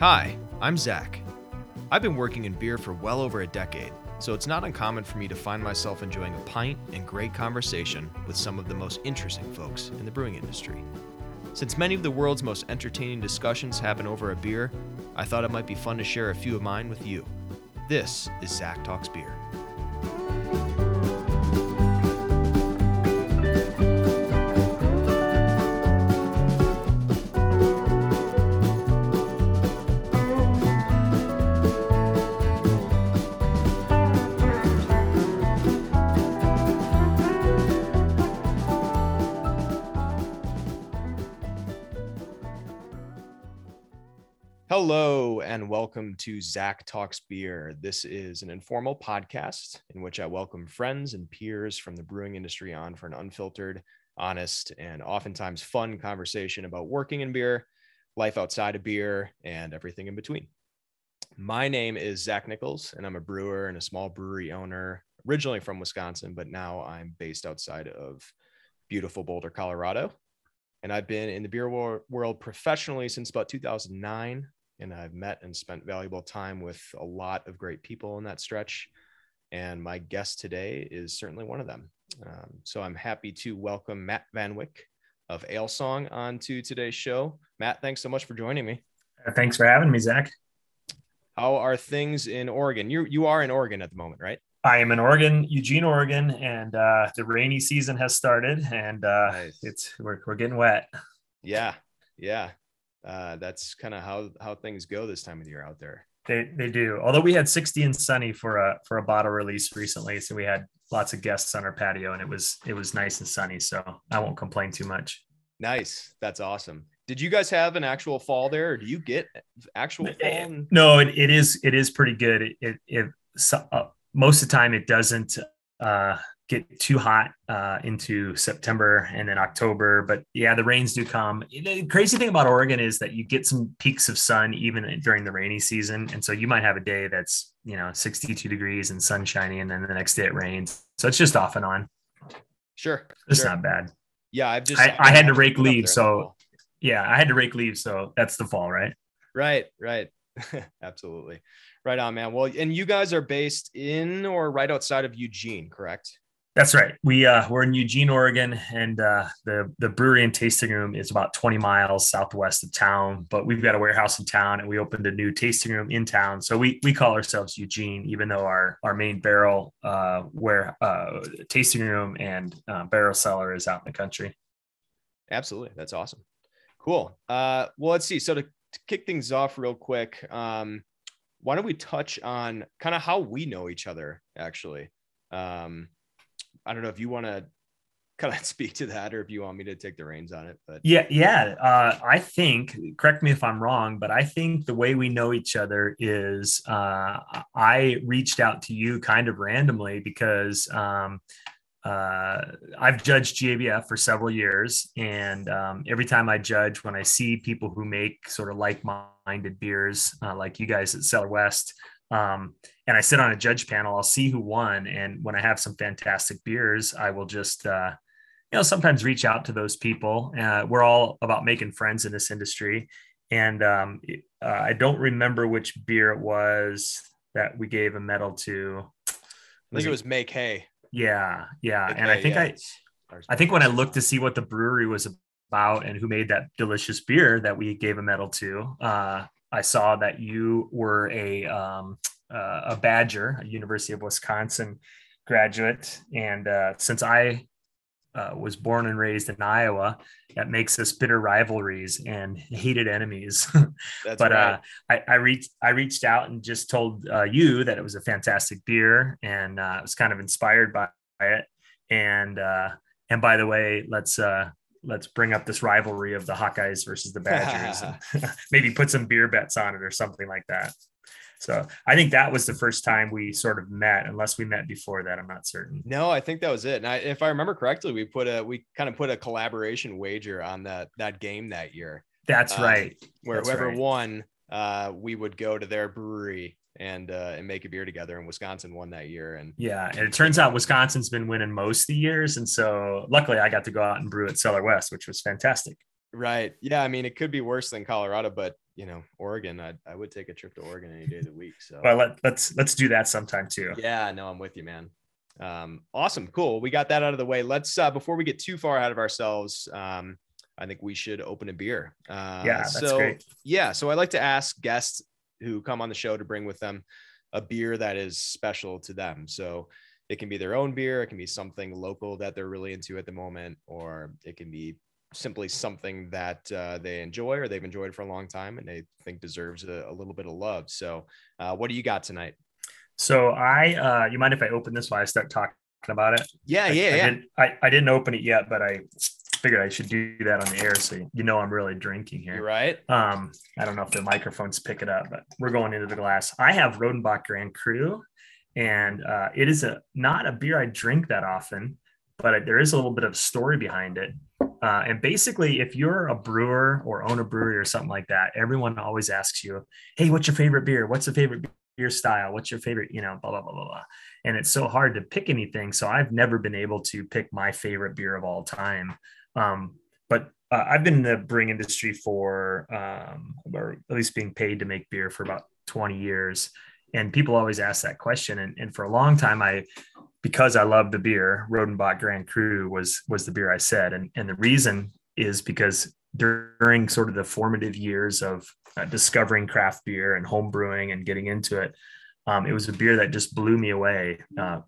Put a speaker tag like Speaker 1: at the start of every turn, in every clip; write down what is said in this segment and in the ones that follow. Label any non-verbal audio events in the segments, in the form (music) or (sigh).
Speaker 1: Hi, I'm Zach. I've been working in beer for well over a decade, so it's not uncommon for me to find myself enjoying a pint and great conversation with some of the most interesting folks in the brewing industry. Since many of the world's most entertaining discussions happen over a beer, I thought it might be fun to share a few of mine with you. This is Zach Talks Beer. Welcome to Zach Talks Beer. This is an informal podcast in which I welcome friends and peers from the brewing industry on for an unfiltered, honest, and oftentimes fun conversation about working in beer, life outside of beer, and everything in between. My name is Zach Nichols, and I'm a brewer and a small brewery owner, originally from Wisconsin, but now I'm based outside of beautiful Boulder, Colorado. And I've been in the beer world professionally since about 2009 and I've met and spent valuable time with a lot of great people in that stretch. And my guest today is certainly one of them. Um, so I'm happy to welcome Matt Van Wyk of Alesong onto today's show. Matt, thanks so much for joining me.
Speaker 2: Uh, thanks for having me, Zach.
Speaker 1: How are things in Oregon? You you are in Oregon at the moment, right?
Speaker 2: I am in Oregon, Eugene, Oregon, and uh, the rainy season has started, and uh, nice. it's we're we're getting wet.
Speaker 1: Yeah, yeah uh, that's kind of how how things go this time of year out there.
Speaker 2: They they do. Although we had 60 and sunny for a for a bottle release recently, so we had lots of guests on our patio, and it was it was nice and sunny. So I won't complain too much.
Speaker 1: Nice, that's awesome. Did you guys have an actual fall there, or do you get actual fall?
Speaker 2: No, it, it is it is pretty good. It it, it uh, most of the time it doesn't uh, get too hot uh, into September and then October. But yeah, the rains do come. The crazy thing about Oregon is that you get some peaks of sun even during the rainy season. And so you might have a day that's, you know, 62 degrees and sunshiny, and then the next day it rains. So it's just off and on.
Speaker 1: Sure.
Speaker 2: It's
Speaker 1: sure.
Speaker 2: not bad.
Speaker 1: Yeah. I've just,
Speaker 2: I, I had to rake leaves. So yeah, I had to rake leaves. So that's the fall, right?
Speaker 1: Right. Right. (laughs) Absolutely. Right on, man. Well, and you guys are based in or right outside of Eugene, correct?
Speaker 2: That's right. We uh, we're in Eugene, Oregon, and uh, the the brewery and tasting room is about 20 miles southwest of town. But we've got a warehouse in town, and we opened a new tasting room in town. So we we call ourselves Eugene, even though our our main barrel uh, where uh, tasting room and uh, barrel cellar is out in the country.
Speaker 1: Absolutely, that's awesome. Cool. Uh, well, let's see. So to, to kick things off real quick, um, why don't we touch on kind of how we know each other actually? Um, I don't know if you want to kind of (laughs) speak to that or if you want me to take the reins on it but
Speaker 2: yeah yeah uh, i think correct me if i'm wrong but i think the way we know each other is uh, i reached out to you kind of randomly because um, uh, i've judged GABF for several years and um, every time i judge when i see people who make sort of like-minded beers uh, like you guys at cellar west um, and I sit on a judge panel, I'll see who won. And when I have some fantastic beers, I will just, uh, you know, sometimes reach out to those people. Uh, we're all about making friends in this industry. And um, uh, I don't remember which beer it was that we gave a medal to.
Speaker 1: I think it was Make Hay.
Speaker 2: Yeah, yeah. Make and hay, I think yeah. I, I think when I looked to see what the brewery was about and who made that delicious beer that we gave a medal to, uh, I saw that you were a um, uh, a Badger, a University of Wisconsin graduate, and uh, since I uh, was born and raised in Iowa, that makes us bitter rivalries and hated enemies. (laughs) but uh, right. I, I, reached I reached out and just told uh, you that it was a fantastic beer, and uh, I was kind of inspired by it. And and by the way, let's let's bring up this rivalry of the Hawkeyes versus the Badgers. (laughs) (laughs) maybe put some beer bets on it or something like that. So I think that was the first time we sort of met, unless we met before that. I'm not certain.
Speaker 1: No, I think that was it. And I, if I remember correctly, we put a we kind of put a collaboration wager on that that game that year.
Speaker 2: That's uh, right.
Speaker 1: Where
Speaker 2: That's
Speaker 1: whoever
Speaker 2: right.
Speaker 1: won, uh, we would go to their brewery and uh, and make a beer together. And Wisconsin won that year. And
Speaker 2: yeah, and it turns out Wisconsin's been winning most of the years, and so luckily I got to go out and brew at Cellar West, which was fantastic.
Speaker 1: Right. Yeah. I mean, it could be worse than Colorado, but you know, Oregon, I I would take a trip to Oregon any day of the week. So
Speaker 2: well, let, let's let's do that sometime too.
Speaker 1: Yeah, no, I'm with you, man. Um, awesome, cool. We got that out of the way. Let's uh, before we get too far out of ourselves. Um, I think we should open a beer.
Speaker 2: Uh, yeah, that's
Speaker 1: so,
Speaker 2: great.
Speaker 1: Yeah, so I like to ask guests who come on the show to bring with them a beer that is special to them. So it can be their own beer, it can be something local that they're really into at the moment, or it can be simply something that uh, they enjoy or they've enjoyed for a long time and they think deserves a, a little bit of love. So, uh, what do you got tonight?
Speaker 2: So I, uh, you mind if I open this while I start talking about it?
Speaker 1: Yeah,
Speaker 2: I,
Speaker 1: yeah,
Speaker 2: I
Speaker 1: yeah.
Speaker 2: Didn't, I, I didn't open it yet, but I figured I should do that on the air so you know I'm really drinking here.
Speaker 1: You're right.
Speaker 2: Um, I don't know if the microphones pick it up, but we're going into the glass. I have Rodenbach Grand Cru, and uh, it is a not a beer I drink that often, but there is a little bit of story behind it. Uh, and basically, if you're a brewer or own a brewery or something like that, everyone always asks you, "Hey, what's your favorite beer? What's the favorite beer style? What's your favorite?" You know, blah blah blah blah blah. And it's so hard to pick anything. So I've never been able to pick my favorite beer of all time. Um, but uh, I've been in the brewing industry for, um, or at least being paid to make beer for about 20 years. And people always ask that question. And, and for a long time, I, because I love the beer, Rodenbach Grand Cru was, was the beer I said. And, and the reason is because during sort of the formative years of uh, discovering craft beer and home brewing and getting into it, um, it was a beer that just blew me away. Uh,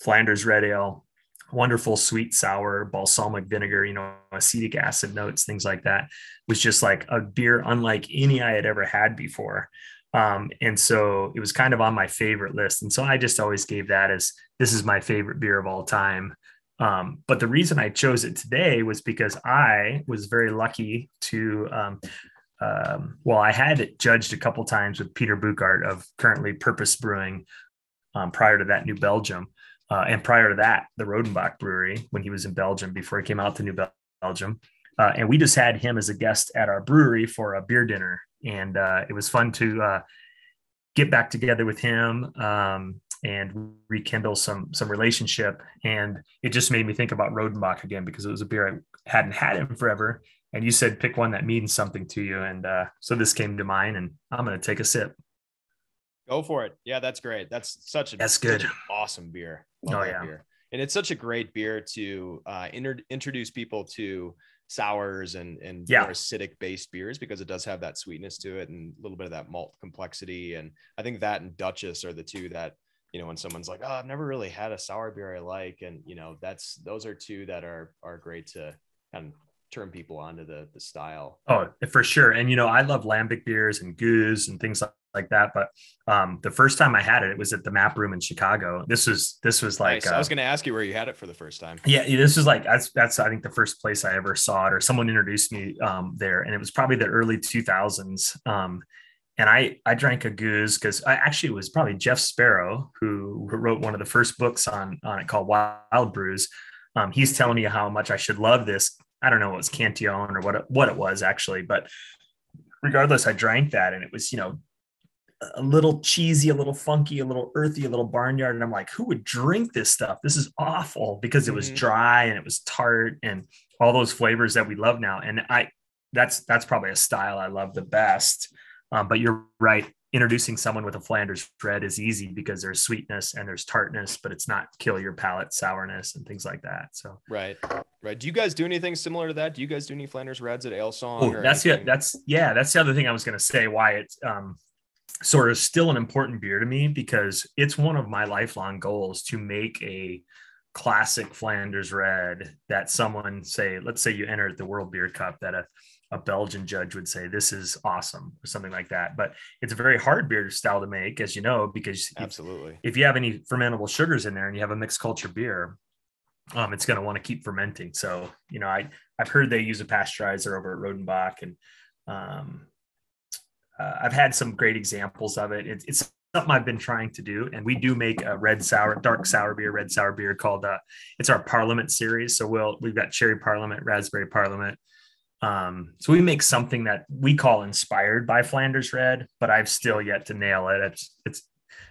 Speaker 2: Flanders Red Ale, wonderful sweet sour balsamic vinegar you know acetic acid notes things like that was just like a beer unlike any i had ever had before um, and so it was kind of on my favorite list and so i just always gave that as this is my favorite beer of all time um, but the reason i chose it today was because i was very lucky to um, um well i had it judged a couple times with peter Bouckaert of currently purpose brewing um, prior to that new belgium uh, and prior to that, the Rodenbach Brewery when he was in Belgium before he came out to New Belgium. Uh, and we just had him as a guest at our brewery for a beer dinner. And uh, it was fun to uh, get back together with him um, and rekindle some some relationship. And it just made me think about Rodenbach again because it was a beer I hadn't had in forever. And you said pick one that means something to you. And uh, so this came to mind, and I'm going to take a sip.
Speaker 1: Go for it. Yeah, that's great. That's such a
Speaker 2: that's good.
Speaker 1: awesome beer.
Speaker 2: Love oh yeah.
Speaker 1: Beer. And it's such a great beer to uh, inter- introduce people to sours and and
Speaker 2: yeah.
Speaker 1: more acidic based beers because it does have that sweetness to it and a little bit of that malt complexity. And I think that and Duchesse are the two that you know when someone's like, oh, I've never really had a sour beer I like, and you know that's those are two that are are great to kind of turn people onto the the style.
Speaker 2: Oh, for sure. And you know, I love lambic beers and gueuze and things like like that. But um, the first time I had it, it was at the Map Room in Chicago. This was this was like
Speaker 1: nice. uh, I was going to ask you where you had it for the first time.
Speaker 2: Yeah, this was like that's that's I think the first place I ever saw it, or someone introduced me um, there, and it was probably the early two thousands. Um, and I I drank a gueuze because I actually it was probably Jeff Sparrow who, who wrote one of the first books on on it called Wild Brews. Um, he's telling me how much I should love this. I don't know what was Cantillon or what it, what it was actually, but regardless, I drank that and it was you know a little cheesy, a little funky, a little earthy, a little barnyard. And I'm like, who would drink this stuff? This is awful because it was mm-hmm. dry and it was tart and all those flavors that we love now. And I, that's, that's probably a style I love the best. Um, but you're right. Introducing someone with a Flanders red is easy because there's sweetness and there's tartness, but it's not kill your palate sourness and things like that. So,
Speaker 1: right. Right. Do you guys do anything similar to that? Do you guys do any Flanders Reds at Alesong?
Speaker 2: Oh, that's it. That's yeah. That's the other thing I was going to say. Why it's um, sort of still an important beer to me because it's one of my lifelong goals to make a classic Flanders red that someone say, let's say you enter the World Beer Cup that a, a Belgian judge would say, this is awesome or something like that. But it's a very hard beer style to make, as you know, because
Speaker 1: absolutely
Speaker 2: if, if you have any fermentable sugars in there and you have a mixed culture beer, um, it's going to want to keep fermenting. So, you know, I, I've heard they use a pasteurizer over at Rodenbach and, um, uh, I've had some great examples of it. It's, it's something I've been trying to do, and we do make a red sour, dark sour beer, red sour beer called uh, it's our Parliament series. So we'll we've got cherry Parliament, raspberry Parliament. Um, so we make something that we call inspired by Flanders Red, but I've still yet to nail it. It's it's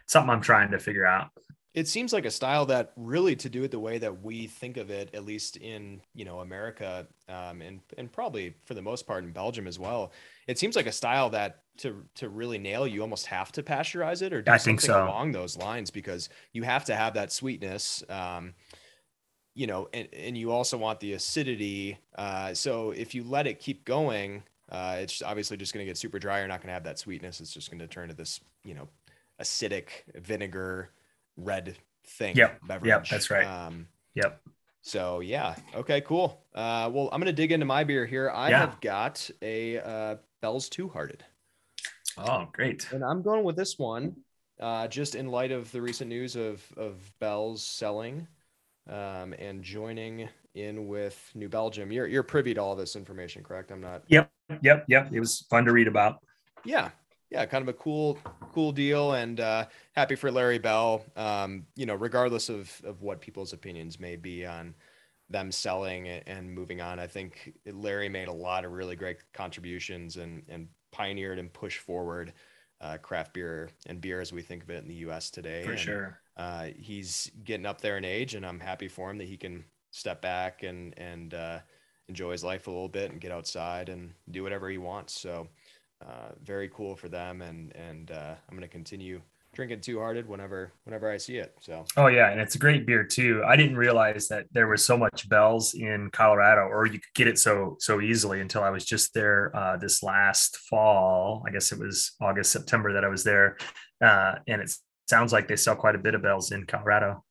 Speaker 2: something I'm trying to figure out.
Speaker 1: it seems like a style that really to do it the way that we think of it at least in you know america um, and and probably for the most part in belgium as well it seems like a style that to to really nail you almost have to pasteurize it or do
Speaker 2: I think so.
Speaker 1: along those lines because you have to have that sweetness um, you know and, and you also want the acidity uh, so if you let it keep going uh, it's obviously just going to get super dry you're not going to have that sweetness it's just going to turn to this you know acidic vinegar red thing.
Speaker 2: Yep.
Speaker 1: Beverage.
Speaker 2: Yep. That's right.
Speaker 1: Um,
Speaker 2: yep.
Speaker 1: So yeah. Okay. Cool. Uh, well, I'm gonna dig into my beer here. I
Speaker 2: Yeah.
Speaker 1: have got a uh, Bell's Two Hearted,
Speaker 2: Oh, great.
Speaker 1: and I'm going with this one, uh, just in light of the recent news of of Bell's selling, um, and joining in with New Belgium. You're you're privy to all this information, correct? I'm not.
Speaker 2: Yep. Yep. Yep. It was fun to read about.
Speaker 1: yeah yeah kind of a cool cool deal and uh happy for larry bell um you know regardless of of what people's opinions may be on them selling and moving on. I think larry made a lot of really great contributions and and pioneered and pushed forward uh, craft beer and beer as we think of it in the us today.
Speaker 2: For
Speaker 1: And,
Speaker 2: sure.
Speaker 1: uh, he's getting up there in age and i'm happy for him that he can step back and and uh, enjoy his life a little bit and get outside and do whatever he wants. So uh, very cool for them. And and uh, i'm going to continue drinking two hearted whenever whenever i see it so
Speaker 2: Oh yeah, and it's a great beer too. I didn't realize that there was so much Bell's in Colorado, or you could get it so so easily until I was just there uh, this last fall. I guess it was August September that I was there, uh, and it sounds like they sell quite a bit of Bell's in Colorado.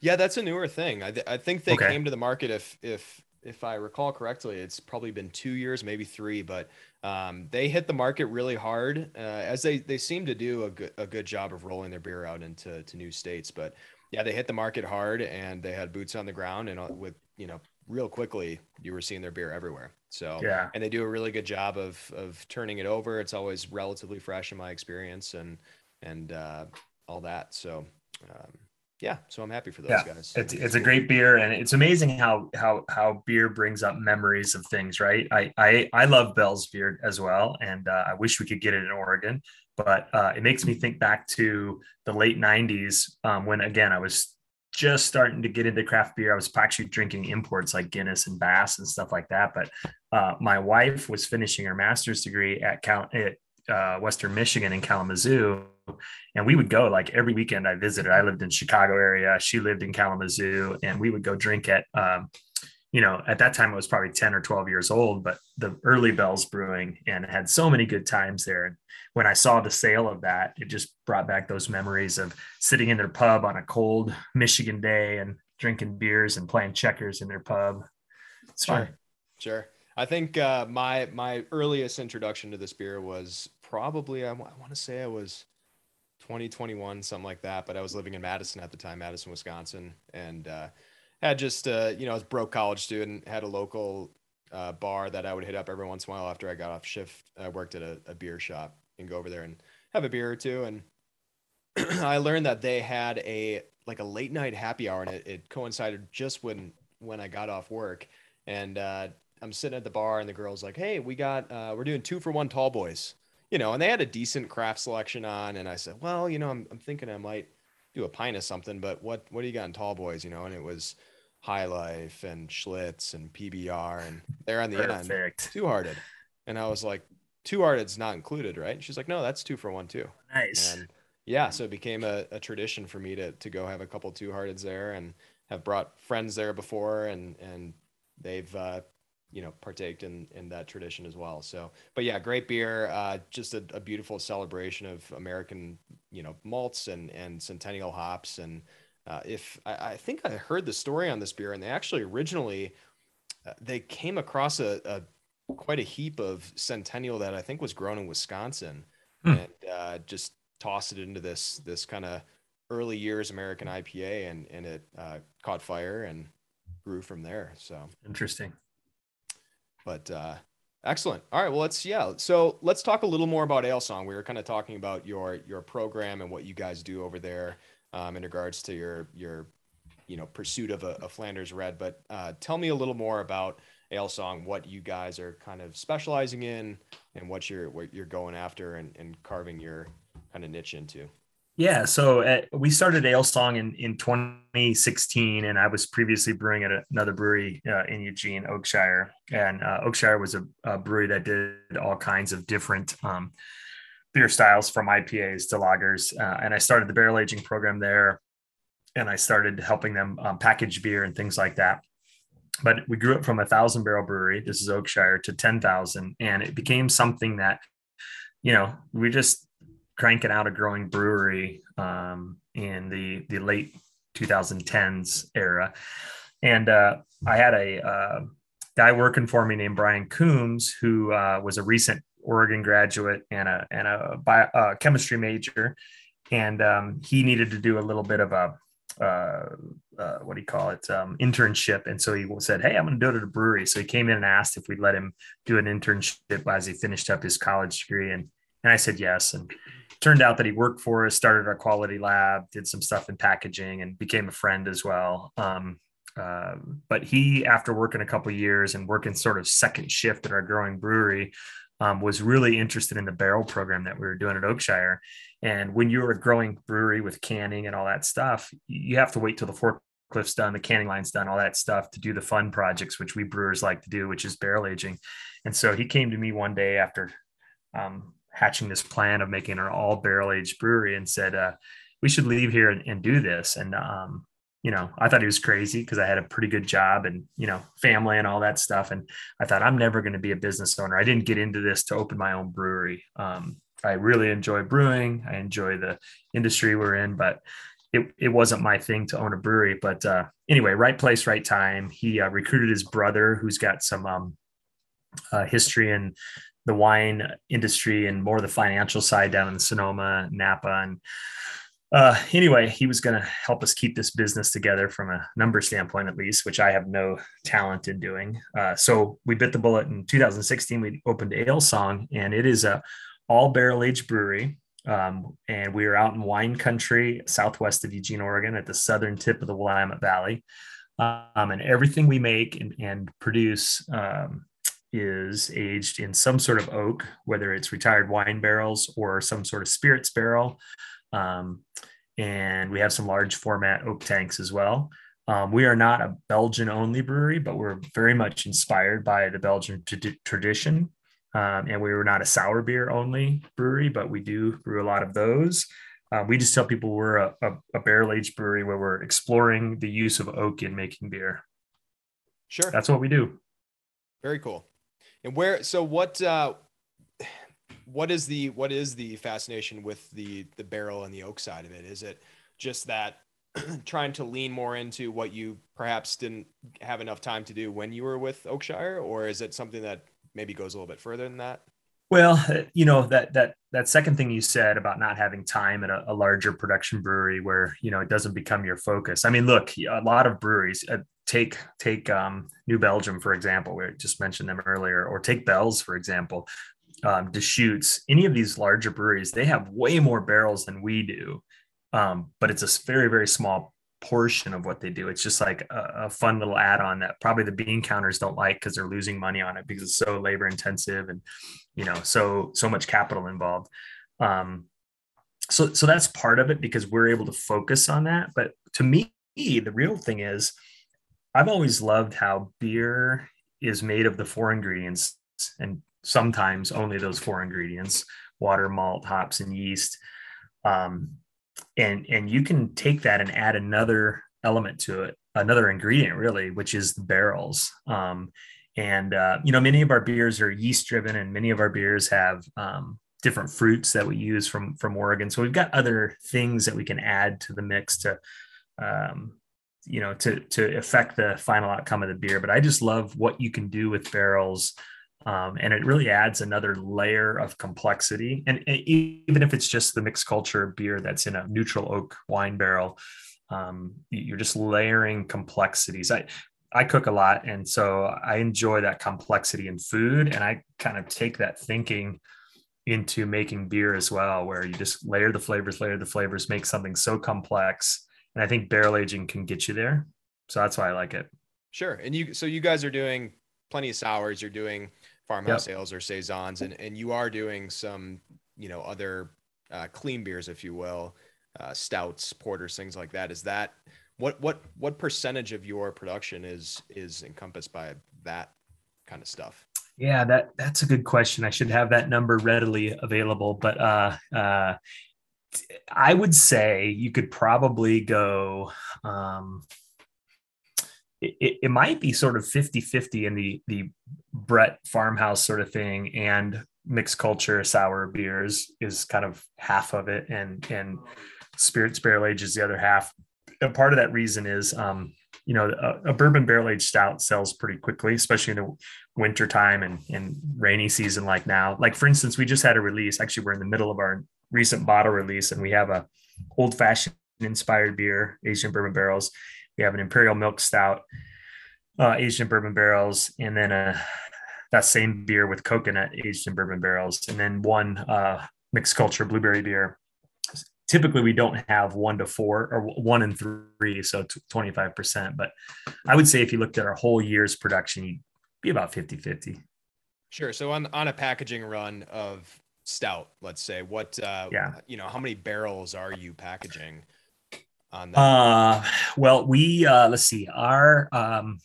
Speaker 1: yeah that's a newer thing i, th- I think they
Speaker 2: Okay.
Speaker 1: came to the market if if if i recall correctly it's probably been two years maybe three but um, they hit the market really hard uh, as they they seem to do a good a good job of rolling their beer out into to new states but yeah they hit the market hard and they had boots on the ground and uh, with you know real quickly you were seeing their beer everywhere so
Speaker 2: Yeah,
Speaker 1: and they do a really good job of of turning it over. It's always relatively fresh in my experience, and and uh, all that. So um, yeah, so I'm happy for those
Speaker 2: Yeah,
Speaker 1: guys.
Speaker 2: it's it's a great beer, and it's amazing how how how beer brings up memories of things. Right? I I I love Bell's beer as well, and uh, I wish we could get it in Oregon, but uh, it makes me think back to the late '90s um, when again I was just starting to get into craft beer. I was actually drinking imports like Guinness and Bass and stuff like that. But uh, my wife was finishing her master's degree at Cal at uh, Western Michigan in Kalamazoo, and we would go like every weekend. I visited. I lived in Chicago area. She lived in Kalamazoo, and we would go drink at. Um, you know, at that time it was probably 10 or 12 years old, but the early Bells Brewing and had so many good times there. And when I saw the sale of that, it just brought back those memories of sitting in their pub on a cold Michigan day and drinking beers and playing checkers in their pub. It's fun.
Speaker 1: Sure. Sure. I think uh, my my earliest introduction to this beer was probably I want to say I was 2021 something like that, but I was living in Madison at the time, Madison, Wisconsin, and uh, had just uh, you know I was broke college student, had a local uh, bar that I would hit up every once in a while after I got off shift. I worked at a, a beer shop and go over there and have a beer or two, and (clears throat) I learned that they had a like a late night happy hour, and it, it coincided just when when I got off work, and uh, I'm sitting at the bar, and the girl's like, "Hey, we got uh, we're doing two for one tall boys." You know, and they had a decent craft selection on, and I said, "Well, you know, I'm, I'm thinking I might do a pint of something, but what what do you got in tall boys?" You know, and it was High Life and Schlitz and PBR, and they're on the end two hearted, and I was like, two hearted's not included, right? And she's like, "No, that's two for one too."
Speaker 2: Nice.
Speaker 1: And yeah, so it became a, a tradition for me to to go have a couple two hearteds there, and have brought friends there before, and and they've uh, you know partaked in in that tradition as well. So, but yeah, great beer, uh, just a, a beautiful celebration of American you know malts and and centennial hops, and uh, if I, I think I heard the story on this beer, and they actually originally uh, they came across a, a quite a heap of centennial that I think was grown in Wisconsin,
Speaker 2: Hmm.
Speaker 1: and uh, just tossed it into this this kind of early years American IPA, and and it uh, caught fire and grew from there. So,
Speaker 2: Interesting.
Speaker 1: But uh, excellent. All right, well let's yeah. So let's talk a little more about Alesong. We were kind of talking about your your program and what you guys do over there um, in regards to your your you know pursuit of a, a Flanders Red. But uh, tell me a little more about Alesong, what you guys are kind of specializing in, and what you're what you're going after and, and carving your kind of niche into.
Speaker 2: Yeah, so at, uh, we started Alesong in, in 2016, and I was previously brewing at another brewery uh, in Eugene, Oakshire. And uh, Oakshire was a, a, brewery that did all kinds of different um, beer styles from IPAs to lagers. Uh, and I started the barrel aging program there, and I started helping them um, package beer and things like that. But we grew up from a thousand barrel brewery, this is Oakshire, to 10,000, and it became something that, you know, we just cranking out a growing brewery um, in the the late 2010s era, and uh, I had a uh, guy working for me named Brian Coombs, who uh, was a recent Oregon graduate and a and a bio, chemistry major, and um, he needed to do a little bit of a uh, uh, what do you call it? Um, internship. And so he said hey i'm going to do it at a brewery. So he came in and asked if we'd let him do an internship as he finished up his college degree. And and i said yes. And turned out that he worked for us, started our quality lab, did some stuff in packaging, and became a friend as well. Um, uh, but he, after working a couple years and working sort of second shift at our growing brewery, um, was really interested in the barrel program that we were doing at Oakshire. And when you're a growing brewery with canning and all that stuff, you have to wait till the forklift's done, the canning line's done, all that stuff to do the fun projects, which we brewers like to do, which is barrel aging. And so he came to me one day after um, hatching this plan of making an all barrel aged brewery and said, uh, we should leave here and, and do this. And, um, you know, I thought he was crazy because I had a pretty good job and, you know, family and all that stuff. And I thought I'm never going to be a business owner. I didn't get into this to open my own brewery. Um, I really enjoy brewing. I enjoy the industry we're in, but it, it wasn't my thing to own a brewery. But uh, anyway, right place, right time. He uh, recruited his brother, who's got some um, uh, history in the wine industry and more of the financial side down in Sonoma, Napa. And uh, anyway, he was going to help us keep this business together from a number standpoint, at least, which I have no talent in doing. Uh, so we bit the bullet in 2016. We opened Alesong, and it is a all barrel aged brewery. Um, and we are out in wine country, southwest of Eugene, Oregon, at the southern tip of the Willamette Valley. Um, and everything we make and, and produce um, is aged in some sort of oak, whether it's retired wine barrels or some sort of spirits barrel. Um, and we have some large format oak tanks as well. Um, we are not a Belgian only brewery, but we're very much inspired by the Belgian t- tradition. Um, and we were not a sour beer only brewery, but we do brew a lot of those. Um, we just tell people we're a, a, a barrel aged brewery where we're exploring the use of oak in making beer.
Speaker 1: Sure.
Speaker 2: That's what we do.
Speaker 1: Very cool. And where? So what? Uh, what is the what is the fascination with the the barrel and the oak side of it? Is it just that (clears throat) trying to lean more into what you perhaps didn't have enough time to do when you were with Oakshire, or is it something that maybe goes a little bit further than that?
Speaker 2: Well, you know that that that second thing you said about not having time at a, a, larger production brewery where you know it doesn't become your focus. I mean, look, a lot of breweries uh, take take um, New Belgium for example. We just mentioned them earlier, or take Bell's for example. Um, Deschutes, any of these larger breweries, they have way more barrels than we do, um, but it's a very very small portion of what they do. It's just like a, a fun little add-on that probably the bean counters don't like because they're losing money on it because it's so labor intensive and you know so so much capital involved. Um, so so that's part of it because we're able to focus on that. But to me, the real thing is, I've always loved how beer is made of the four ingredients and sometimes only those four ingredients: water, malt, hops, and yeast. Um, and and you can take that and add another element to it another ingredient really which is the barrels um, and uh, you know many of our beers are yeast driven and many of our beers have um, different fruits that we use from from oregon so we've got other things that we can add to the mix to um, you know to to affect the final outcome of the beer but i just love what you can do with barrels um, and it really adds another layer of complexity. And, and, even if it's just the mixed culture beer that's in a neutral oak wine barrel, um, you're just layering complexities. I I cook a lot, and so I enjoy that complexity in food, and I kind of take that thinking into making beer as well, where you just layer the flavors, layer the flavors, make something so complex. And I think barrel aging can get you there. So that's why I like it.
Speaker 1: Sure. And you, so you guys are doing plenty of sours. You're doing farmhouse yep. ales or saisons, and and you are doing some you know other uh, clean beers, if you will. uh, stouts, porters, things like that. Is that what what what percentage of your production is is encompassed by that kind of stuff?
Speaker 2: Yeah, that that's a good question. I should have that number readily available, but uh, uh, I would say you could probably go. Um, it, it might be sort of 50 50 in the the Brett farmhouse sort of thing and mixed culture sour beers is kind of half of it and and spirits barrel age is the other half and part of that reason is um you know a, a bourbon barrel aged stout sells pretty quickly especially in the winter time and and rainy season like now like for instance we just had a release actually we're in the middle of our recent bottle release and we have a old fashioned inspired beer asian bourbon barrels we have an imperial milk stout uh, bourbon barrels and then a that same beer with coconut aged in bourbon barrels, and then one uh, mixed culture blueberry beer. Typically, we don't have one to four or one and three, so 25%. But I would say if you looked at our whole year's production, you'd be about 50 50.
Speaker 1: Sure. So on, on a packaging run of stout, let's say, what, uh, yeah, you know, how many barrels are you packaging
Speaker 2: on that? Uh, well, we, uh, let's see, our, um,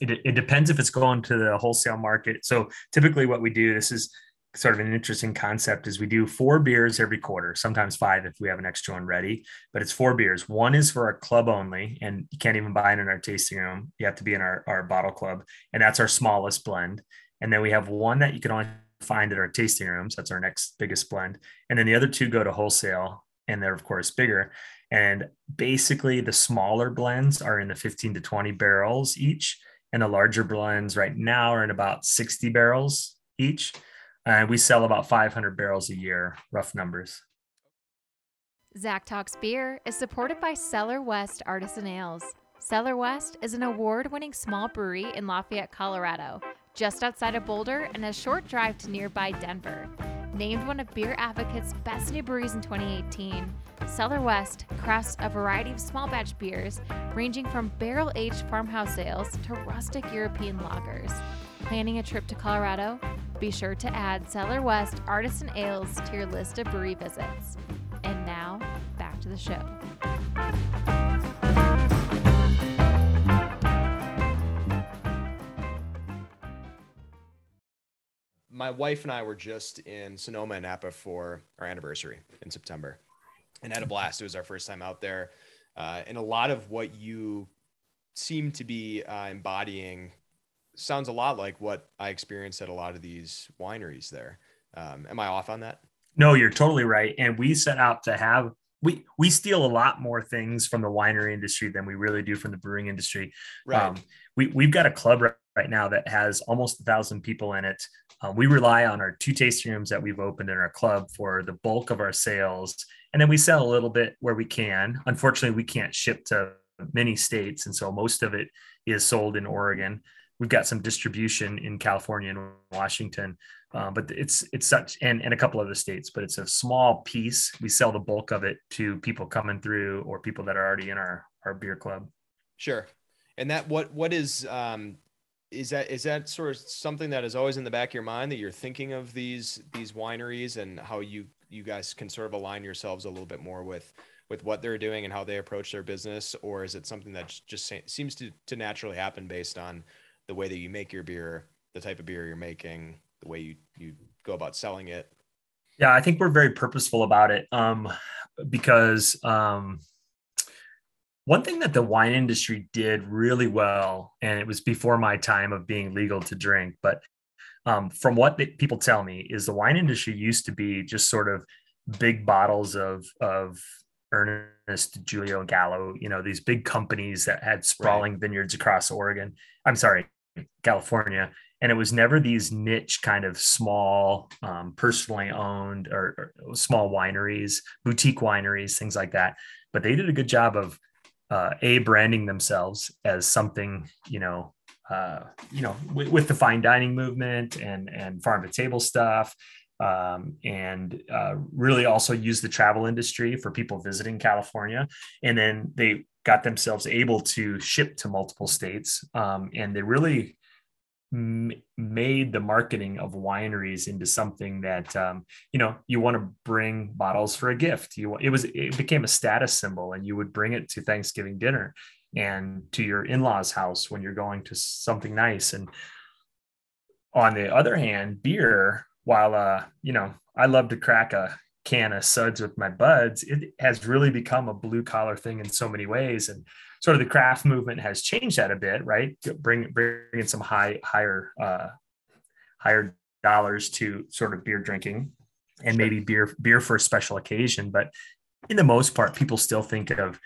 Speaker 2: it, it depends if it's going to the wholesale market. So typically, what we do, this is sort of an interesting concept is we do four beers every quarter, sometimes five if we have an extra one ready, but it's four beers. One is for our club only, and you can't even buy it in our tasting room. You have to be in our, our bottle club, and that's our smallest blend. And then we have one that you can only find at our tasting rooms. That's our next biggest blend. And then the other two go to wholesale, and they're of course bigger. And basically, the smaller blends are in the 15 to 20 barrels each and the larger blends right now are in about 60 barrels each. And we sell about 500 barrels a year, rough numbers.
Speaker 3: Zach Talks Beer is supported by Cellar West Artisan Ales. Cellar West is an award winning small brewery in Lafayette, Colorado, just outside of Boulder and a short drive to nearby Denver. Named one of Beer Advocate's best new breweries in 2018, Cellar West crafts a variety of small batch beers ranging from barrel aged farmhouse ales to rustic European lagers. Planning a trip to Colorado? Be sure to add Cellar West Artisan Ales to your list of brewery visits. And now, back to the show.
Speaker 1: My wife and I were just in Sonoma and Napa for our anniversary in September and had a blast. It was our first time out there. Uh, and a lot of what you seem to be uh, embodying sounds a lot like what I experienced at a lot of these wineries there. Um, am I off on that?
Speaker 2: No, you're totally right. And we set out to have we we steal a lot more things from the winery industry than we really do from the brewing industry. Right. Um, we we've got a club right, right now that has almost a thousand people in it. Um, we rely on our two tasting rooms that we've opened in our club for the bulk of our sales and then we sell a little bit where we can. Unfortunately, we can't ship to many states. And so most of it is sold in Oregon. We've got some distribution in California and Washington, uh, but it's it's such and, and a couple other states, but it's a small piece. We sell the bulk of it to people coming through or people that are already in our our beer club.
Speaker 1: Sure. And that what what is um is that is that sort of something that is always in the back of your mind that you're thinking of these these wineries and how you you guys can sort of align yourselves a little bit more with with what they're doing and how they approach their business? Or is it something that just seems to to naturally happen based on the way that you make your beer the type of beer you're making the way you you go about selling it?
Speaker 2: Yeah i think we're very purposeful about it um because um one thing that the wine industry did really well and it was before my time of being legal to drink but um, from what they, people tell me is the wine industry used to be just sort of big bottles of of Ernest Julio Gallo, you know, these big companies that had sprawling right. vineyards across Oregon. I'm sorry, California. And it was never these niche kind of small, um, personally owned or, or, small wineries, boutique wineries, things like that. But they did a good job of uh, a branding themselves as something, you know, uh, you know, with, the fine dining movement and and farm to table stuff, um, and uh, really also use the travel industry for people visiting California. And then they got themselves able to ship to multiple states, um, and they really made the marketing of wineries into something that um, you know you want to bring bottles for a gift. You it was it became a status symbol, and you would bring it to Thanksgiving dinner and to your in-laws' house when you're going to something nice. And on the other hand, beer, while uh, you know, I love to crack a can of suds with my buds, it has really become a blue collar thing in so many ways. And sort of the craft movement has changed that a bit, right? Bring bringing some high higher uh, higher dollars to sort of beer drinking, and maybe beer beer for a special occasion. But in the most part, people still think of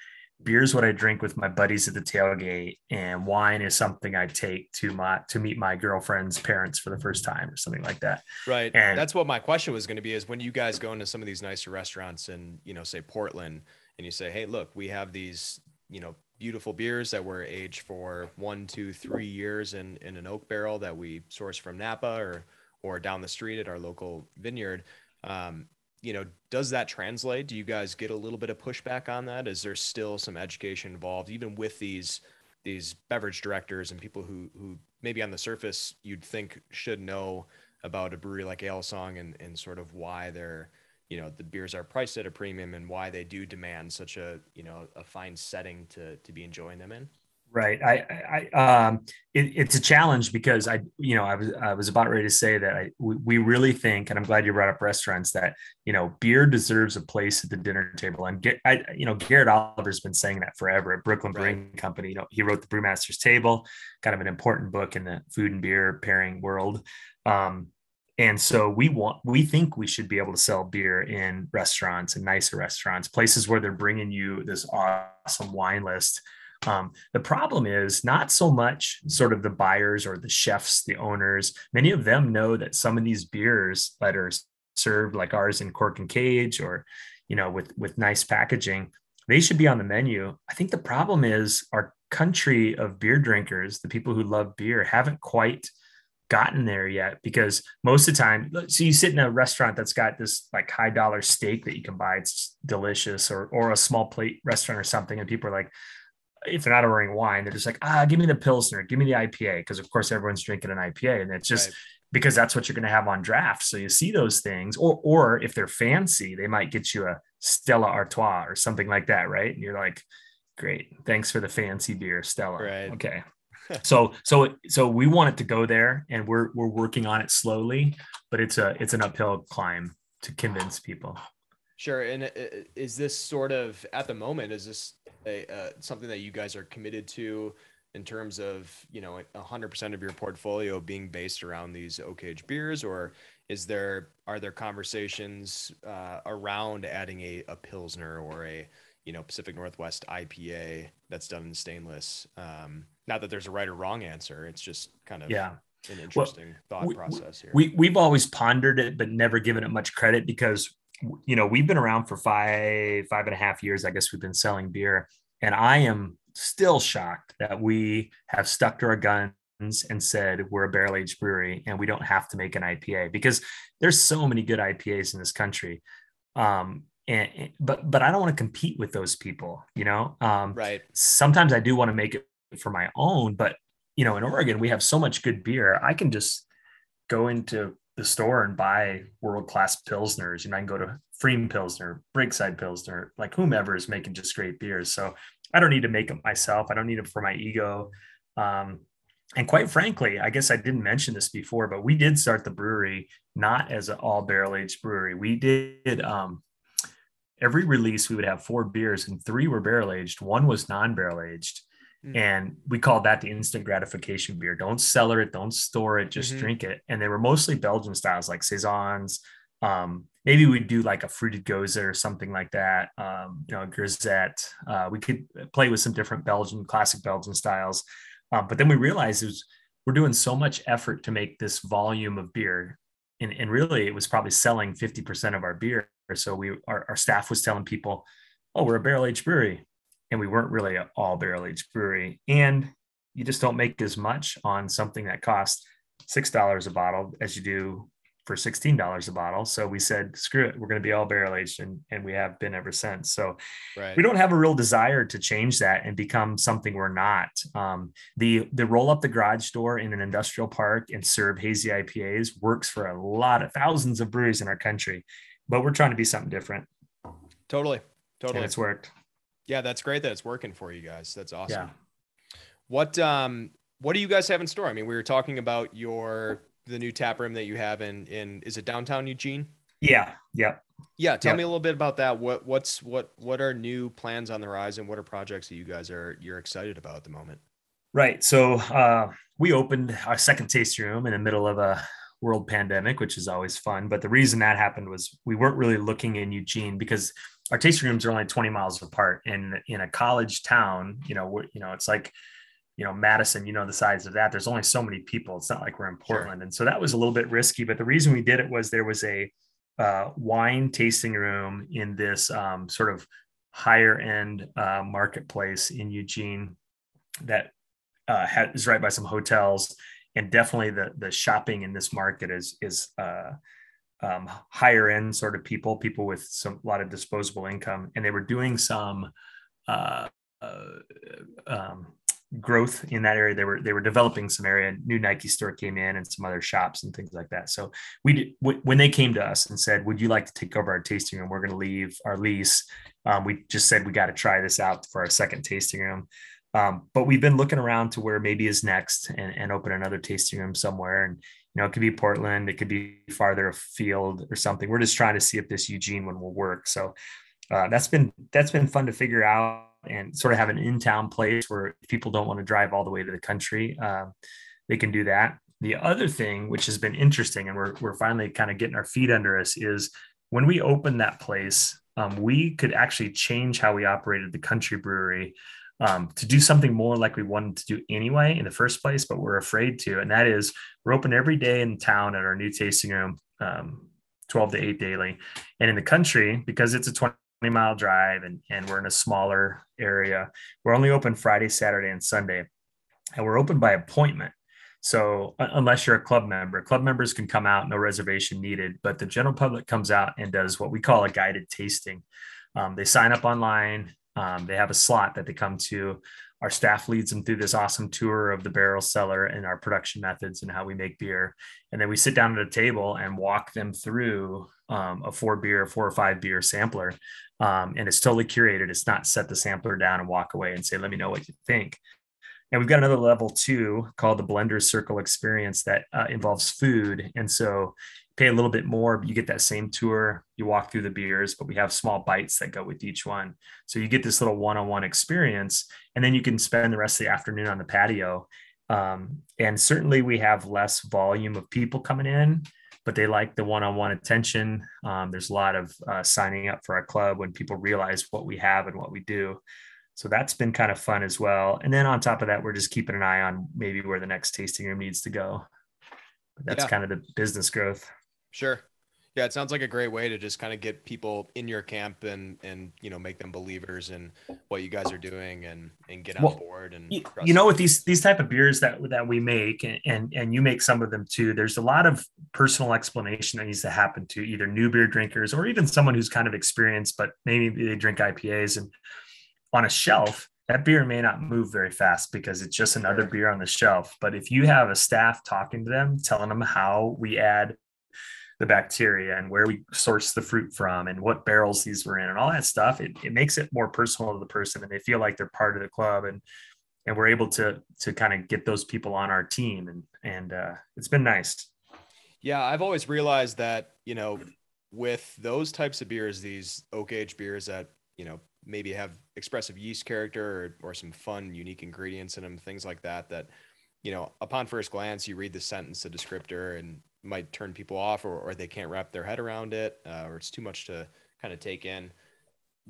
Speaker 2: beer is what I drink with my buddies at the tailgate, and wine is something I take to my to meet my girlfriend's parents for the first time or something like that.
Speaker 1: Right. And that's what my question was going to be: is when you guys go into some of these nicer restaurants in you know say Portland, and you say, hey, look, we have these you know beautiful beers that were aged for one, two, three years in, in an oak barrel that we source from Napa or or down the street at our local vineyard. Um, you know, does that translate? Do you guys get a little bit of pushback on that? Is there still some education involved, even with these these beverage directors and people who who maybe on the surface you'd think should know about a brewery like Alesong and and sort of why they're you know the beers are priced at a premium and why they do demand such a you know a fine setting to to be enjoying them in?
Speaker 2: Right. I i um it, it's a challenge because i you know i was i was about ready to say that i we, we really think and i'm glad you brought up restaurants that you know beer deserves a place at the dinner table. And get i you know garrett oliver's been saying that forever at brooklyn right. brewing company. You know he wrote the brewmaster's table kind of an important book in the food and beer pairing world. Um and so we want, we think we should be able to sell beer in restaurants and nicer restaurants, places where they're bringing you this awesome wine list. Um, the problem is not so much sort of the buyers or the chefs, the owners. Many of them know that some of these beers that are served like ours in cork and cage or, you know, with with nice packaging, they should be on the menu. I think the problem is our country of beer drinkers, the people who love beer, haven't quite gotten there yet because most of the time so you sit in a restaurant that's got this like high dollar steak that you can buy it's delicious or or a small plate restaurant or something and people are like if they're not ordering wine they're just like ah give me the pilsner give me the ipa because of course everyone's drinking an ipa and it's just right. because that's what you're going to have on draft. So you see those things or or if they're fancy they might get you a stella artois or something like that right? And you're like great thanks for the fancy beer stella. Right. Okay (laughs) so so so we want it to go there and we're we're working on it slowly but it's a it's an uphill climb to convince people.
Speaker 1: Sure. And uh, is this sort of at the moment is this a, uh, something that you guys are committed to in terms of you know 100% of your portfolio being based around these oak age beers? Or is there are there conversations uh, around adding a, a pilsner or a you know Pacific Northwest IPA that's done in stainless. Um, not that there's a right or wrong answer. It's just kind of
Speaker 2: yeah
Speaker 1: an interesting well, thought
Speaker 2: we,
Speaker 1: process here.
Speaker 2: We we've always pondered it, but never given it much credit because you know we've been around for five five and a half years. I guess we've been selling beer, and I am still shocked that we have stuck to our guns and said we're a barrel aged brewery and we don't have to make an IPA because there's so many good IPAs in this country. Um, and but but I don't want to compete with those people, you know.
Speaker 1: Um, right.
Speaker 2: Sometimes I do want to make it for my own, but you know, in Oregon we have so much good beer. I can just go into the store and buy world class pilsners. You know, I can go to Pfriem Pilsner, Breakside Pilsner, like whomever is making just great beers. So I don't need to make them myself. I don't need them for my ego. Um, and quite frankly, I guess I didn't mention this before, but we did start the brewery not as an all barrel aged brewery. We did um, every release we would have four beers and three were barrel aged one was non-barrel aged mm. and we called that the instant gratification beer. Don't cellar it. Don't store it. Just mm-hmm. drink it. And they were mostly belgian styles like saisons. Um, maybe we'd do like a fruited gose or something like that. Um, you know grisette. Uh, we could play with some different belgian classic belgian styles. Um, but then we realized it was we're doing so much effort to make this volume of beer. And, and really it was probably selling 50% of our beer so we our, our staff was telling people, oh, we're a barrel aged brewery. And we weren't really an all barrel aged brewery. And you just don't make as much on something that costs six dollars a bottle as you do for $16 a bottle. So we said, screw it, we're going to be all barrel aged. And, and we have been ever since. So right. we don't have a real desire to change that and become something we're not. Um, the, the roll up the garage door in an industrial park and serve hazy IPAs works for a lot of thousands of breweries in our country, but we're trying to be something different.
Speaker 1: Totally. Totally.
Speaker 2: And it's worked.
Speaker 1: Yeah. That's great that it's working for you guys. That's awesome. Yeah. What, um, what do you guys have in store? I mean, we were talking about your the new tap room that you have in in is it downtown Eugene?
Speaker 2: Yeah. Yeah.
Speaker 1: Yeah. Tell me a little bit about that. What what's what what are new plans on the horizon? What are projects that you guys are you're excited about at the moment?
Speaker 2: Right. So uh, we opened our second tasting room in the middle of a world pandemic, which is always fun. But the reason that happened was we weren't really looking in Eugene because our tasting rooms are only 20 miles apart in in a college town. You know, you know, it's like you know madison you know the size of that there's only so many people it's not like we're in portland sure. and so that was a little bit risky but the reason we did it was there was a uh, wine tasting room in this um, sort of higher end uh, marketplace in eugene that uh, is right by some hotels and definitely the the shopping in this market is is uh, um, higher end sort of people people with some a lot of disposable income and they were doing some uh, uh, um, growth in that area. They were they were developing some area. New Nike store came in and some other shops and things like that. So we did w- when they came to us and said, "Would you like to take over our tasting room? We're going to leave our lease." Um, we just said we got to try this out for our second tasting room. Um, but we've been looking around to where maybe is next and, and open another tasting room somewhere. And you know, it could be Portland, it could be farther afield or something. We're just trying to see if this Eugene one will work. So uh, that's been that's been fun to figure out and sort of have an in-town place where people don't want to drive all the way to the country, uh, they can do that. The other thing, which has been interesting, and we're we're finally kind of getting our feet under us, is when we opened that place, um, we could actually change how we operated the country brewery um, to do something more like we wanted to do anyway in the first place, but we're afraid to. And that is, we're open every day in town at our new tasting room, um, 12 to 8 daily. And in the country, because it's a 20 mile drive and, and we're in a smaller area. We're only open Friday, Saturday, and Sunday. And we're open by appointment. So unless you're a club member, club members can come out, no reservation needed, but the general public comes out and does what we call a guided tasting. Um, they sign up online. Um, they have a slot that they come to. Our staff leads them through this awesome tour of the barrel cellar and our production methods and how we make beer. And then we sit down at a table and walk them through um, a four beer, four or five beer sampler um, and it's totally curated. It's not set the sampler down and walk away and say, let me know what you think. And we've got another level two called the Blender Circle Experience that uh, involves food. And so pay a little bit more, but you get that same tour. You walk through the beers, but we have small bites that go with each one. So you get this little one on one experience. And then you can spend the rest of the afternoon on the patio. Um, and certainly we have less volume of people coming in but they like the one-on-one attention. Um, there's a lot of uh, signing up for our club when people realize what we have and what we do. So that's been kind of fun as well. And then on top of that, we're just keeping an eye on maybe where the next tasting room needs to go. But that's yeah. kind of the business growth.
Speaker 1: Sure. Yeah, it sounds like a great way to just kind of get people in your camp and and you know make them believers in what you guys are doing and and get on well, board and
Speaker 2: you, you know with these these type of beers that that we make and, and and you make some of them too there's a lot of personal explanation that needs to happen to either new beer drinkers or even someone who's kind of experienced but maybe they drink IPAs and on a shelf that beer may not move very fast because it's just another beer on the shelf. But if you have a staff talking to them telling them how we add the bacteria and where we source the fruit from and what barrels these were in and all that stuff, it, it makes it more personal to the person and they feel like they're part of the club and and we're able to to kind of get those people on our team and and uh, it's been nice.
Speaker 1: Yeah, I've always realized that you know with those types of beers, these oak age beers that you know maybe have expressive yeast character or, or some fun, unique ingredients in them, things like that. That you know, upon first glance, you read the sentence, the descriptor, and might turn people off or, or they can't wrap their head around it uh, or it's too much to kind of take in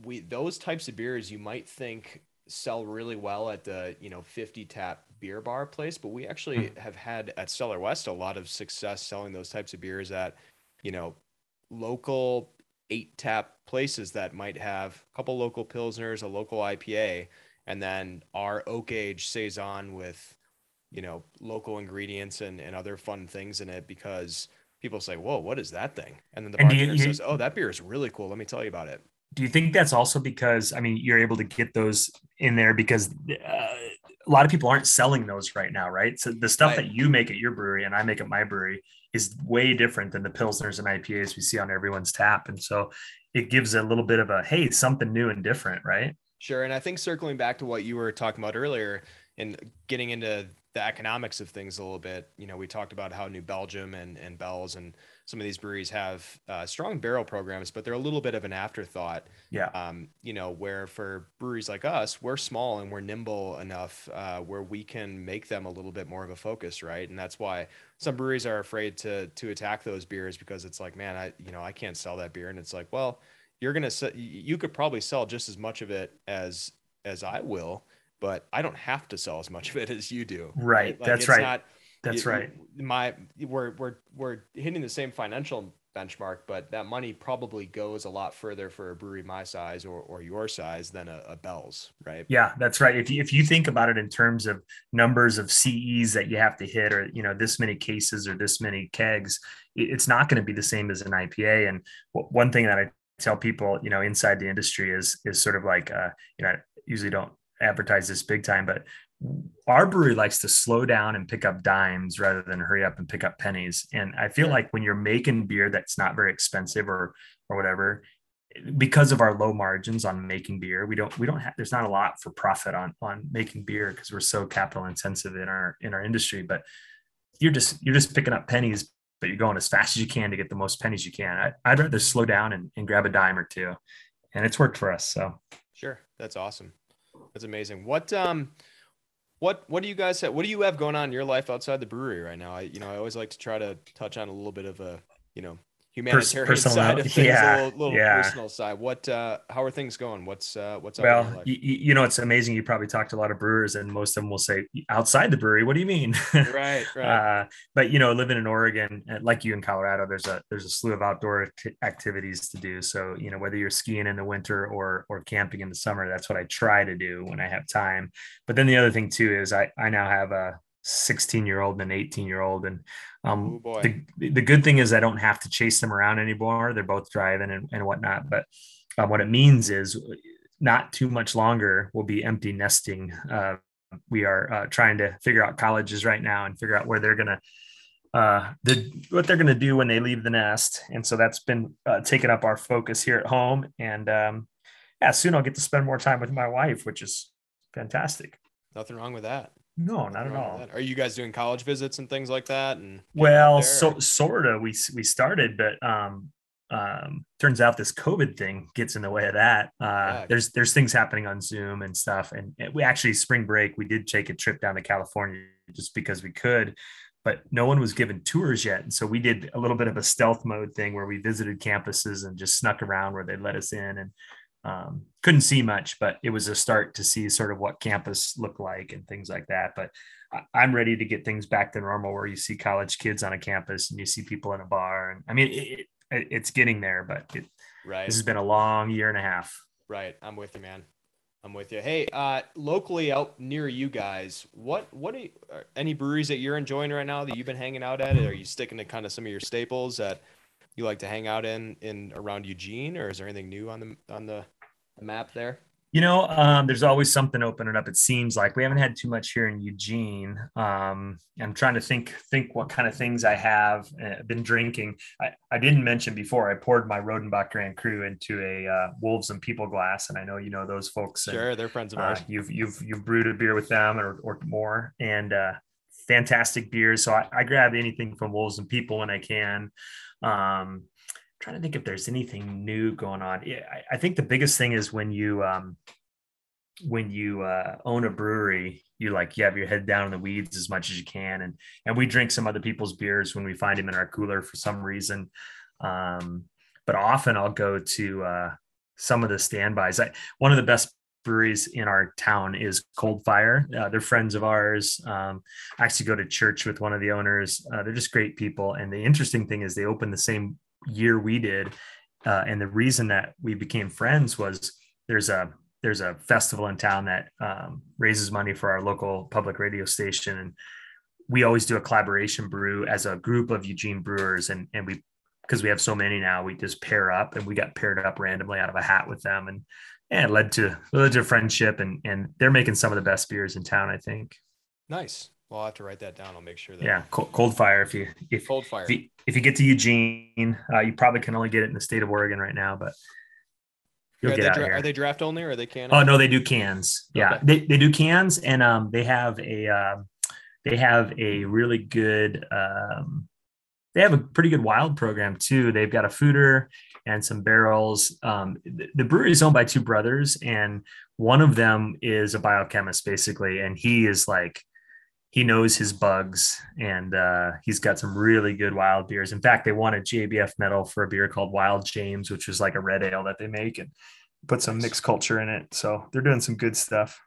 Speaker 1: we those types of beers you might think sell really well at the you know 50 tap beer bar place but we actually mm-hmm. have had at cellar west a lot of success selling those types of beers at you know local eight tap places that might have a couple local pilsners a local ipa and then our oak age saison with you know local ingredients and, and other fun things in it because people say, "Whoa, what is that thing?" And then the bartender says, "Oh, that beer is really cool. Let me tell you about it."
Speaker 2: Do you think that's also because I mean you're able to get those in there because uh, a lot of people aren't selling those right now, right? So the stuff that you make at your brewery and I make at my brewery is way different than the pilsners and IPAs we see on everyone's tap, and so it gives a little bit of a hey, something new and different, right?
Speaker 1: Sure, and I think circling back to what you were talking about earlier and getting into the economics of things a little bit. You know, we talked about how New Belgium and and Bell's and some of these breweries have uh, strong barrel programs, but they're a little bit of an afterthought.
Speaker 2: Yeah.
Speaker 1: Um, you know, where for breweries like us, we're small and we're nimble enough uh, where we can make them a little bit more of a focus, right? And that's why some breweries are afraid to to attack those beers because it's like, man, I you know I can't sell that beer, and it's like, well, you're gonna you could probably sell just as much of it as as I will but I don't have to sell as much of it as you do.
Speaker 2: Right. Like That's right. Not, That's right.
Speaker 1: My we're we're we're hitting the same financial benchmark, but that money probably goes a lot further for a brewery my size or, or your size than a, a Bell's, right?
Speaker 2: Yeah, that's right. If you, if you think about it in terms of numbers of CEs that you have to hit, or you know this many cases or this many kegs, it's not going to be the same as an IPA. And one thing that I tell people, you know, inside the industry is is sort of like, uh, you know, I usually don't advertise this big time, but our brewery likes to slow down and pick up dimes rather than hurry up and pick up pennies. And I feel like when you're making beer that's not very expensive or or whatever, because of our low margins on making beer, we don't we don't have there's not a lot for profit on on making beer because we're so capital intensive in our in our industry. But you're just you're just picking up pennies, but you're going as fast as you can to get the most pennies you can. I, would rather slow down and, and grab a dime or two, and it's worked for us. So
Speaker 1: sure, that's awesome. That's amazing. What um what what do you guys have what do you have going on in your life outside the brewery right now? I you know, I always like to try to touch on a little bit of a, you know, humanitarian personal, side of (laughs) things, yeah, a little, little yeah. personal side. What, uh, how are things going? What's, uh, what's
Speaker 2: up? Well, you, you, know, it's amazing. You probably talked to a lot of brewers, and most of them will say outside the brewery. What do you mean? (laughs)
Speaker 1: Right, right.
Speaker 2: uh, but you know, living in Oregon, uh, like you in Colorado, there's a there's a slew of outdoor activities to do. So you know, whether you're skiing in the winter or or camping in the summer, that's what I try to do when I have time. But then the other thing too is I I now have a 16 year old and an 18 year old and um, oh the, the good thing is I don't have to chase them around anymore. They're both driving and, and whatnot. But um, what it means is not too much longer we'll be empty nesting. Uh, we are uh, trying to figure out colleges right now and figure out where they're going to uh, the, what they're going to do when they leave the nest. And so that's been uh, taking up our focus here at home. And um, yeah, soon I'll get to spend more time with my wife, which is fantastic.
Speaker 1: Nothing wrong with that.
Speaker 2: No, not at all.
Speaker 1: Are you guys doing college visits and things like that? And
Speaker 2: well, so sort of. We we started, but um, um, turns out this COVID thing gets in the way of that. Uh, yeah. There's there's things happening on Zoom and stuff, and we actually spring break we did take a trip down to California just because we could, but no one was given tours yet, and so we did a little bit of a stealth mode thing where we visited campuses and just snuck around where they let us in and um, couldn't see much, but it was a start to see sort of what campus looked like and things like that. But I, am ready to get things back to normal where you see college kids on a campus and you see people in a bar. And I mean, it, it, it's getting there, but it, right. this has been a long year and a half.
Speaker 1: Right. I'm with you, man. I'm with you. Hey, uh, locally out near you guys, what what are you, any breweries that you're enjoying right now that you've been hanging out at? Are you sticking to kind of some of your staples that you like to hang out in in around Eugene, or is there anything new on the on the, the map there?
Speaker 2: You know, um, there's always something opening up. It seems like we haven't had too much here in Eugene. Um, I'm trying to think think what kind of things I have uh, been drinking. I, I didn't mention before. I poured my Rodenbach Grand Cru into a uh, Wolves and People glass, and I know you know those folks.
Speaker 1: Sure,
Speaker 2: and,
Speaker 1: they're friends of ours.
Speaker 2: Uh, you've you've you've brewed a beer with them or, or more, and uh, fantastic beers. So I, I grab anything from Wolves and People when I can. Um, trying to think if there's anything new going on. Yeah, I, I think the biggest thing is when you um, when you uh, own a brewery, you like you have your head down in the weeds as much as you can, and and we drink some other people's beers when we find them in our cooler for some reason. Um, but often I'll go to uh, some of the standbys. I, one of the best breweries in our town is Coldfire. Uh, they're friends of ours. Um, I actually go to church with one of the owners. Uh, they're just great people. And the interesting thing is they opened the same year we did. Uh, and the reason that we became friends was there's a there's a festival in town that um, raises money for our local public radio station and we always do a collaboration brew as a group of Eugene brewers, and and we because we have so many now, we just pair up, and we got paired up randomly out of a hat with them, and and it led to led to friendship, and and they're making some of the best beers in town, I think.
Speaker 1: Nice. Well, I'll have to write that down. I'll make sure that.
Speaker 2: Yeah, cold, cold fire. If you if
Speaker 1: cold fire.
Speaker 2: If you, if you get to Eugene, uh, you probably can only get it in the state of Oregon right now, but
Speaker 1: you'll are get out dra- here. Are they draft only or are they cans?
Speaker 2: Oh no, they do cans. Yeah, okay. they, they do cans, and um, they have a um, they have a really good um, they have a pretty good wild program too. They've got a foeder and some barrels. Um, the, the brewery is owned by two brothers, and one of them is a biochemist basically, and he is like he knows his bugs and uh, he's got some really good wild beers. In fact, they won a GABF medal for a beer called Wild James, which is like a red ale that they make and put some mixed culture in it. So they're doing some good stuff.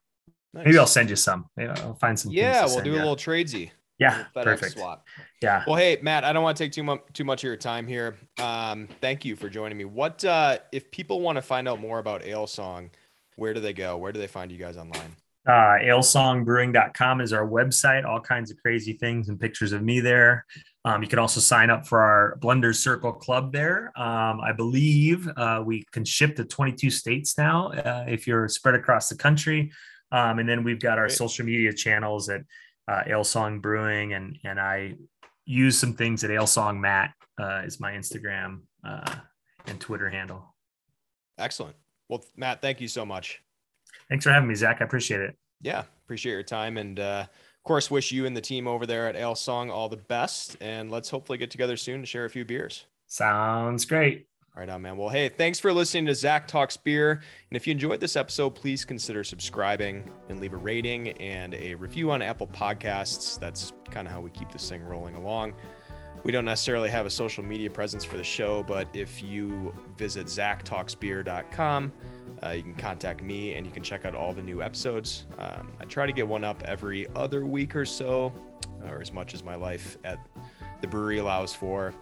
Speaker 2: Nice. Maybe I'll send you some. Maybe I'll find some.
Speaker 1: Yeah, we'll do you. a little tradesy.
Speaker 2: Yeah, perfect. Swap. Yeah.
Speaker 1: Well, hey, Matt, I don't want to take too much too much of your time here. Um, thank you for joining me. What uh, if people want to find out more about Alesong? Where do they go? Where do they find you guys online?
Speaker 2: Uh, alesongbrewing.com is our website, all kinds of crazy things and pictures of me there. Um, you can also sign up for our Blenders Circle Club there. Um, I believe uh, we can ship to 22 states now uh, if you're spread across the country. Um, and then we've got our Great. social media channels at uh, Alesong Brewing, and and I use some things at Alesong Matt uh, is my Instagram uh, and Twitter handle.
Speaker 1: Excellent. Well, Matt, thank you so much.
Speaker 2: Thanks for having me, Zach. I appreciate it.
Speaker 1: Yeah, appreciate your time. And uh, of course, wish you and the team over there at Alesong all the best. And let's hopefully get together soon to share a few beers.
Speaker 2: Sounds great.
Speaker 1: Right on, man. Well, hey, thanks for listening to Zach Talks Beer. And if you enjoyed this episode, please consider subscribing and leave a rating and a review on Apple Podcasts. That's kind of how we keep this thing rolling along. We don't necessarily have a social media presence for the show, but if you visit zachtalksbeer.com, uh, you can contact me and you can check out all the new episodes. Um, I try to get one up every other week or so, or as much as my life at the brewery allows for.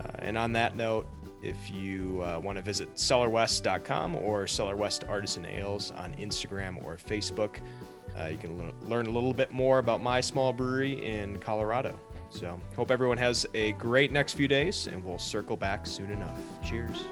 Speaker 1: Uh, and on that note, if you uh, want to visit cellarwest.com or Cellar West Artisan Ales on Instagram or Facebook, uh, you can l- learn a little bit more about my small brewery in Colorado. So, hope everyone has a great next few days, and we'll circle back soon enough. Cheers.